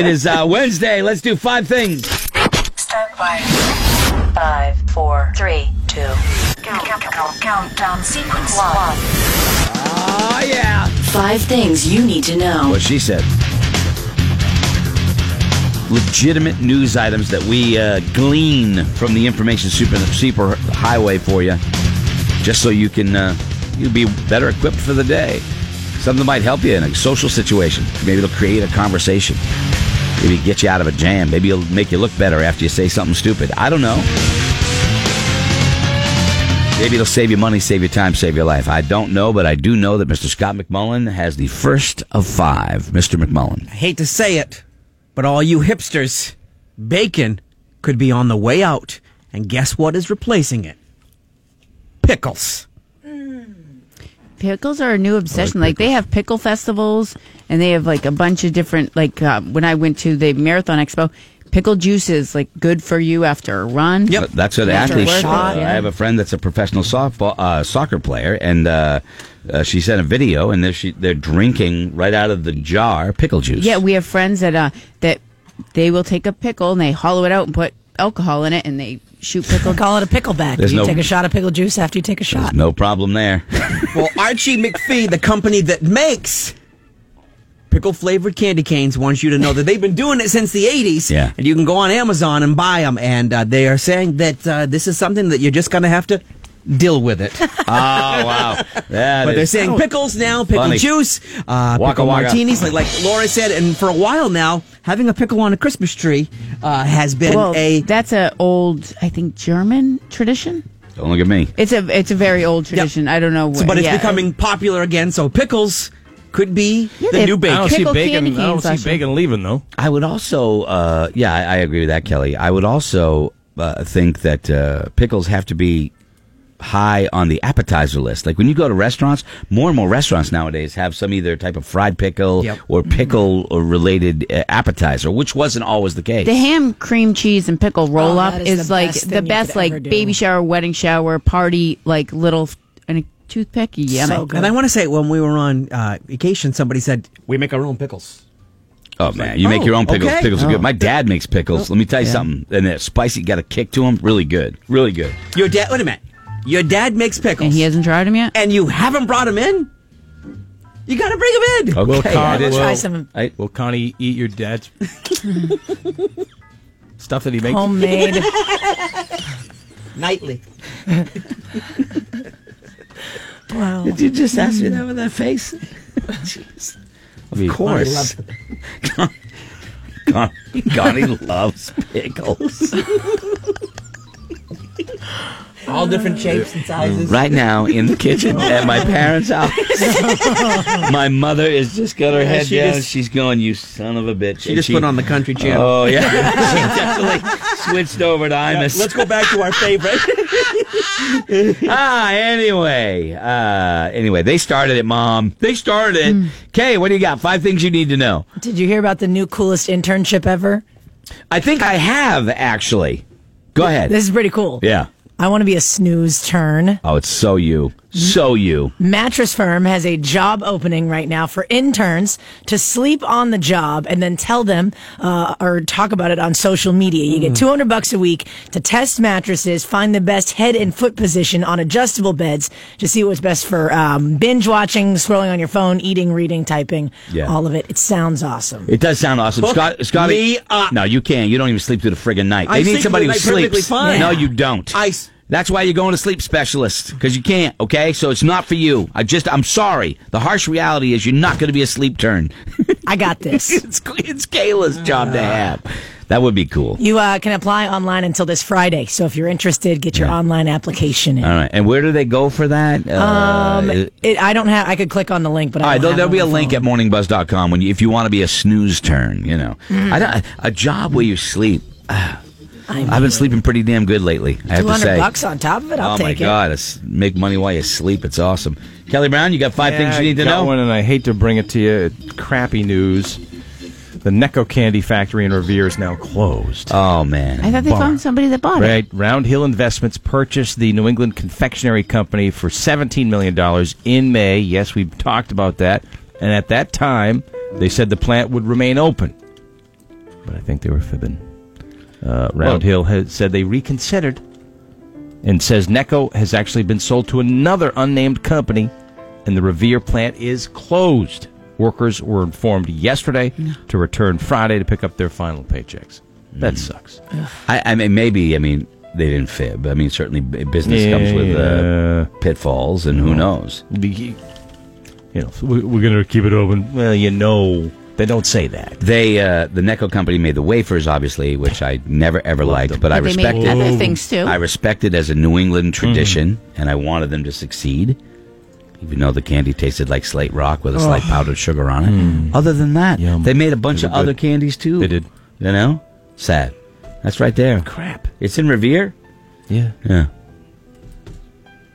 It is uh, Wednesday. Let's do five things. Stand by. Five, four, three, two. Count, count, count, countdown sequence one. Oh, yeah. Five things you need to know. What she said. Legitimate news items that we uh, glean from the information super, super highway for you, just so you can uh, you be better equipped for the day. Something that might help you in a social situation. Maybe it'll create a conversation. Maybe get you out of a jam. Maybe it'll make you look better after you say something stupid. I don't know. Maybe it'll save you money, save you time, save your life. I don't know, but I do know that Mr. Scott McMullen has the first of five. Mr. McMullen. I hate to say it, but all you hipsters, bacon could be on the way out. And guess what is replacing it? Pickles. Pickles are a new obsession. Like, they have pickle festivals, and they have like a bunch of different. Like uh, when I went to the Marathon Expo, pickle juice is like good for you after a run. Yep. That's what After Ashley. work, uh, yeah. I have a friend that's a professional softball uh, soccer player, and uh, uh, she sent a video, and they're, she, they're drinking right out of the jar pickle juice. Yeah, we have friends that uh that they will take a pickle and they hollow it out and put alcohol in it and they shoot pickle. Call it a pickleback. There's you no- take a shot of pickle juice after you take a shot. no problem there. Well, Archie McPhee, the company that makes pickle flavored candy canes, wants you to know that they've been doing it since the 80s. Yeah. And you can go on Amazon and buy them. And uh, they are saying that uh, this is something that you're just going to have to deal with it. oh wow! That but they're is- saying pickles now, pickle Funny. juice, uh, Waka pickle waka. martinis, like, like Laura said. And for a while now, having a pickle on a Christmas tree uh, has been well, a. that's a old, I think, German tradition. Don't look at me. It's a it's a very old tradition. I don't know, So, where, but it's yeah. becoming popular again. So pickles could be Yeah, the they- new I bacon. don't see bacon. I don't see bacon leaving though. I would also, uh, yeah, I, I agree with that, Kelly. I would also uh, think that uh, pickles have to be high on the appetizer list. Like when you go to restaurants, more and more restaurants nowadays have some either type of fried pickle Yep. or pickle or related uh, appetizer, which wasn't always the case. The ham, cream cheese, and pickle roll Oh, up that is is, the like best the best, like baby shower, wedding shower, party, like little and a toothpick. Yeah, So good. And I want to say, when we were on uh, vacation, somebody said we make our own pickles. Oh man, you make your own pickles. okay. Pickles are Oh. good. My dad makes pickles. Let me tell you something. And they're spicy, got a kick to them. Really good. Really good. Your dad. Wait a minute. Your dad makes pickles, and he hasn't tried them yet. and you haven't brought him in. You got to bring him in. Okay. Will Con- it is- Try some I- Will Connie eat your dad's stuff that he makes? homemade. Nightly. wow. Did you just ask me that with that face? Jeez. Of course. Connie, Connie loves pickles. All different shapes and sizes. Right now in the kitchen at my parents' house, my mother is just got her head she down. just- she's going, "You son of a bitch!" She just put on the country channel. Oh yeah, she definitely switched over to Yeah, Imus. let's go back to our favorite. ah, anyway, uh, anyway, they started it, Mom. They started it. Kay, what do you got? Five things you need to know. Did you hear about the new coolest internship ever? I think I have actually. Go ahead. This is pretty cool. yeah. I want to be a snooze turn. Oh, it's so you, so you. Mattress Firm has a job opening right now for interns to sleep on the job and then tell them uh, or talk about it on social media. You get 200 bucks a week to test mattresses, find the best head and foot position on adjustable beds to see what's best for um, binge watching, scrolling on your phone, eating, reading, typing, Yeah. all of it. It sounds awesome. It does sound awesome, Hook Scott. Scotty, me up. no, you can't. You don't even sleep through the friggin' night. I They need sleep somebody who through the night perfectly sleeps. fine. No, you don't. I s- That's why you're going to sleep specialist because you can't. Okay, so it's not for you. I just, I'm sorry. The harsh reality is you're not going to be a sleep turn. I got this. it's it's Kayla's job to have. That would be cool. You uh, can apply online until this Friday. So if you're interested, get your online application in. All right, and where do they go for that? Um, Uh, it, I don't have. I could click on the link, but All I right, don't there'll, have there'll be a on the link at morningbuzz.com when you, if you want to be a snooze turn, you know. Mm. I don't, a job where you sleep. ah, I I've been sleeping pretty damn good lately. I have to hundred say. bucks on top of it. I'll oh my take it. god, it's make money while you sleep. It's awesome. Kelly Brown, you got five things you need to got know. one, and I hate to bring it to you. Crappy news. The Necco Candy Factory in Revere is now closed. Oh man, I thought they Bummer. found somebody that bought it. Right. Round Hill Investments purchased the New England Confectionery Company for $17 million in May. Yes, we talked about that. And at that time, they said the plant would remain open. but I think they were fibbing. Uh, Round Hill has said they reconsidered and says Necco has actually been sold to another unnamed company and the Revere plant is closed. Workers were informed yesterday to return Friday to pick up their final paychecks. That sucks. I, I mean, maybe. I mean, they didn't fib. I mean, certainly b- business comes with uh, pitfalls, and who knows? The, you know, we- we're going to keep it open. Well, you know, they don't say that. They, uh, the Necco company made the wafers, obviously, which I never ever liked, them. but I But they respect make it. other things too. I respect it as a New England tradition, and I wanted them to succeed. Even though the candy tasted like slate rock with a slight powdered sugar on it. Other than that, Yum. they made a bunch They of were other good. candies too. They did. You know, sad. That's right there. Crap. It's in Revere. Yeah. Yeah.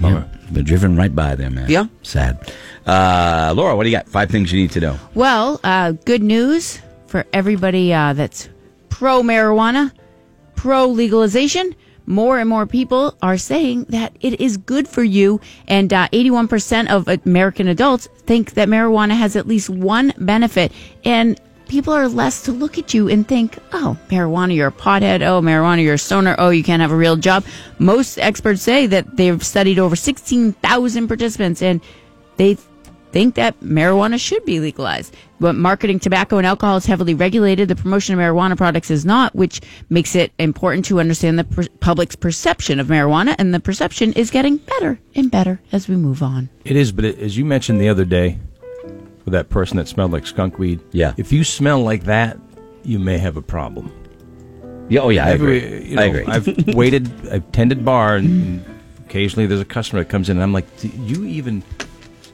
Bummer. Yeah. Been driven right by there, man. Yeah. Sad. Uh, Laura, what do you got? Five things you need to know. Well, uh, good news for everybody uh, that's pro marijuana, pro legalization. More and more people are saying that it is good for you, and uh, 81% of American adults think that marijuana has at least one benefit. And people are less to look at you and think, oh, marijuana, you're a pothead. Oh, marijuana, you're a stoner. Oh, you can't have a real job. Most experts say that they've studied over 16,000 participants, and they think that marijuana should be legalized. But marketing tobacco and alcohol is heavily regulated. The promotion of marijuana products is not, which makes it important to understand the per- public's perception of marijuana. And the perception is getting better and better as we move on. It is, but it, as you mentioned the other day with that person that smelled like skunk weed, Yeah. if you smell like that, you may have a problem. Yeah, oh yeah, I Every- agree. you know, I agree. I've waited, I've tended bar, and, and occasionally there's a customer that comes in, and I'm like, "Do you even?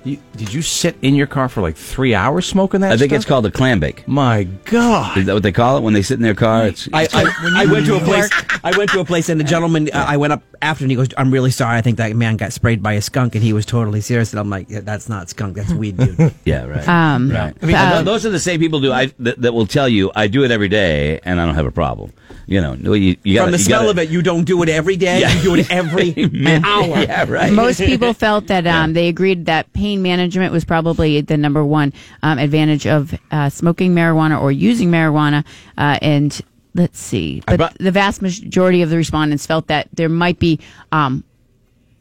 You, did you sit in your car for like three hours smoking that? I think it's called a clam bake. My God! Is that what they call it when they sit in their car? It's, I, I, I went to a place. I went to a place, and the gentleman. Uh, I went up after, and he goes, "I'm really sorry. I think that man got sprayed by a skunk, and he was totally serious." And I'm like, yeah, "That's not skunk. That's weed, dude." yeah, right. Um, right. I mean, uh, those are the same people do I that, that will tell you I do it every day and I don't have a problem. You know, you, you gotta, From the you smell gotta- of it, you don't do it every day. Yeah. You do it every hour. yeah, right. Most people felt that um, they agreed that pain management was probably the number one um, advantage of uh, smoking marijuana or using marijuana. Uh, and let's see, but brought- the vast majority of the respondents felt that there might be. Um,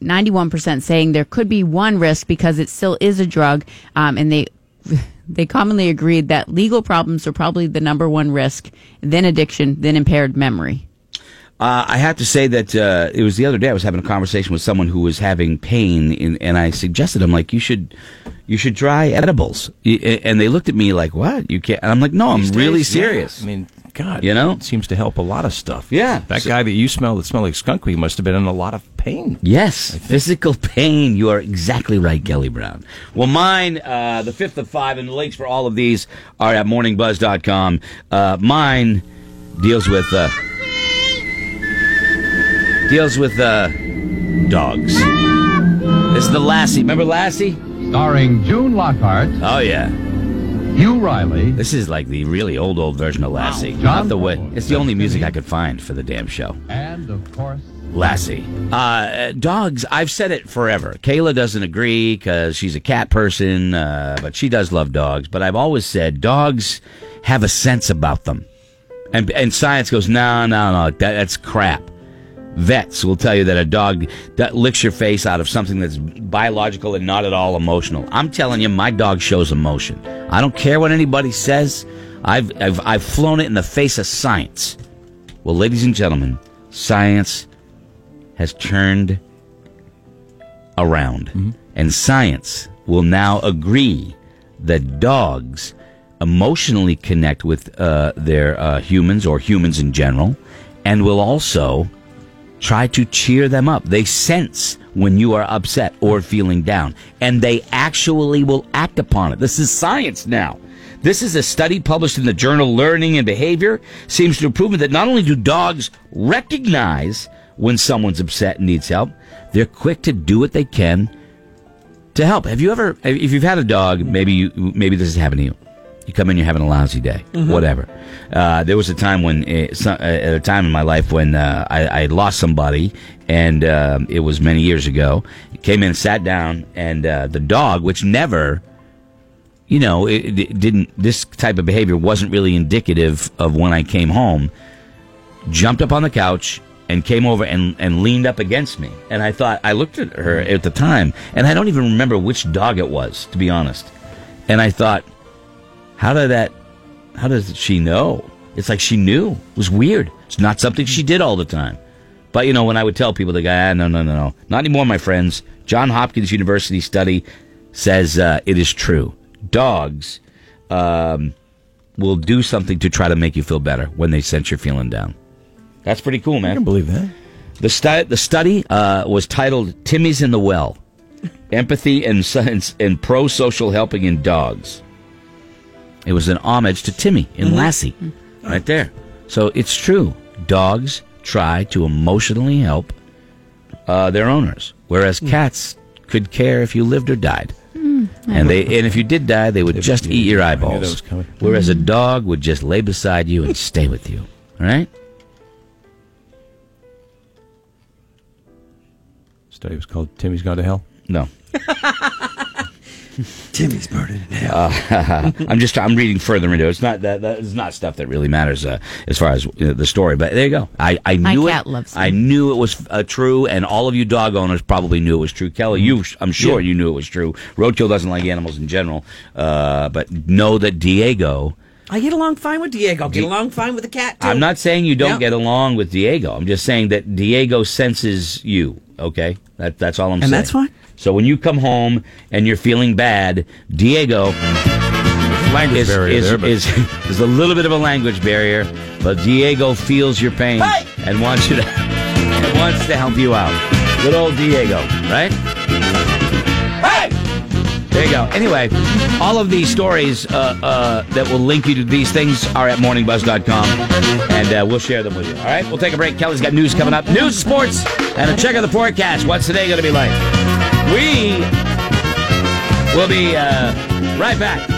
91% saying there could be one risk because it still is a drug um, and they they commonly agreed that legal problems are probably the number one risk then addiction then impaired memory Uh, I have to say that uh, it was the other day. I was having a conversation with someone who was having pain, in, and I suggested, "I'm like, you should, you should try edibles." And they looked at me like, "What? You can't?" And I'm like, "No, I'm These really days, yeah. serious." I mean, God, You know? it seems to help a lot of stuff. Yeah. that So- guy that you smell that smelled like skunk weed must have been in a lot of pain. Yes, physical pain. You are exactly right, Kelly Brown. Well, mine, uh, the fifth of five, and the links for all of these are at morningbuzz.com. Uh, mine deals with uh, deals with uh, dogs. This is the Lassie. Remember Lassie? Starring June Lockhart, Oh yeah. Hugh Reilly, This is like the really old, old version of Lassie. Not the way. It's the only music I could find for the damn show. and of course, Lassie. Uh, dogs, I've said it forever. Kayla doesn't agree because she's a cat person, uh, but she does love dogs. But I've always said dogs have a sense about them. And, and science goes, no, no, no, that, that's crap. Vets will tell you that a dog that licks your face out of something that's biological and not at all emotional. I'm telling you, my dog shows emotion. I don't care what anybody says. I've, I've, I've flown it in the face of science. Well, ladies and gentlemen, science has turned around. And science will now agree that dogs emotionally connect with uh, their uh, humans or humans in general and will also try to cheer them up. They sense when you are upset or feeling down, and they actually will act upon it. This is science now. This is a study published in the journal Learning and Behavior. Seems to have proven that not only do dogs recognize when someone's upset and needs help, they're quick to do what they can to help. Have you ever, if you've had a dog, maybe you, maybe this has happened to you. You come in, you're having a lousy day, whatever. Uh, there was a time when, uh, some, uh, at a time in my life when uh, I, I lost somebody, and um, it was many years ago. Came in, sat down, and uh, the dog, which never you know, it, it didn't. This type of behavior wasn't really indicative of when I came home. Jumped up on the couch and came over and, and leaned up against me. And I thought I looked at her at the time, and I don't even remember which dog it was, to be honest. And I thought, how did that? How does she know? It's like she knew. It was weird. It's not something she did all the time. But you know, when I would tell people, the guy, ah, no, no, no, no, not anymore, my friends. John Hopkins University study says uh, it is true. Dogs um, will do something to try to make you feel better when they sense you're feeling down. That's pretty cool, man. I can believe that. The, stu- the study uh, was titled Timmy's in the Well Empathy and, and, and Pro Social Helping in Dogs. It was an homage to Timmy in mm-hmm. Lassie, mm-hmm. right there. So it's true. Dogs try to emotionally help uh, their owners, whereas mm. cats could care if you lived or died. Mm-hmm. And they and if you did die, they would just eat your I knew that eyeballs. was coming. Whereas a dog would just lay beside you and stay with you. All right? Study was called Timmy's Gone to Hell. No. Timmy's burning in hell. I'm just I'm reading further into it. It's not that that is not stuff that really matters uh, as far as uh, the story. But there you go. I, I My knew cat it. loves I knew it was uh, true, and all of you dog owners probably knew it was true. Kelly, you I'm sure you knew it was true. Roadkill doesn't like animals in general, uh, but know that Diego. I get along fine with Diego. Get Di- along fine with the cat, too. I'm not saying you don't Yeah. get along with Diego. I'm just saying that Diego senses you. Okay, that, that's all I'm saying. And that's fine. So when you come home and you're feeling bad, Diego Language is, barrier is, there, but is, a little bit of a language barrier, but Diego feels your pain and wants you to and wants to help you out. Good old Diego, right? There you go. Anyway, all of these stories uh, uh, that will link you to these things are at morningbuzz.com, and uh, we'll share them with you. All right, we'll take a break. Kelly's got news coming up, news, sports, and a check of the forecast. What's today going to be like? We will be uh, right back.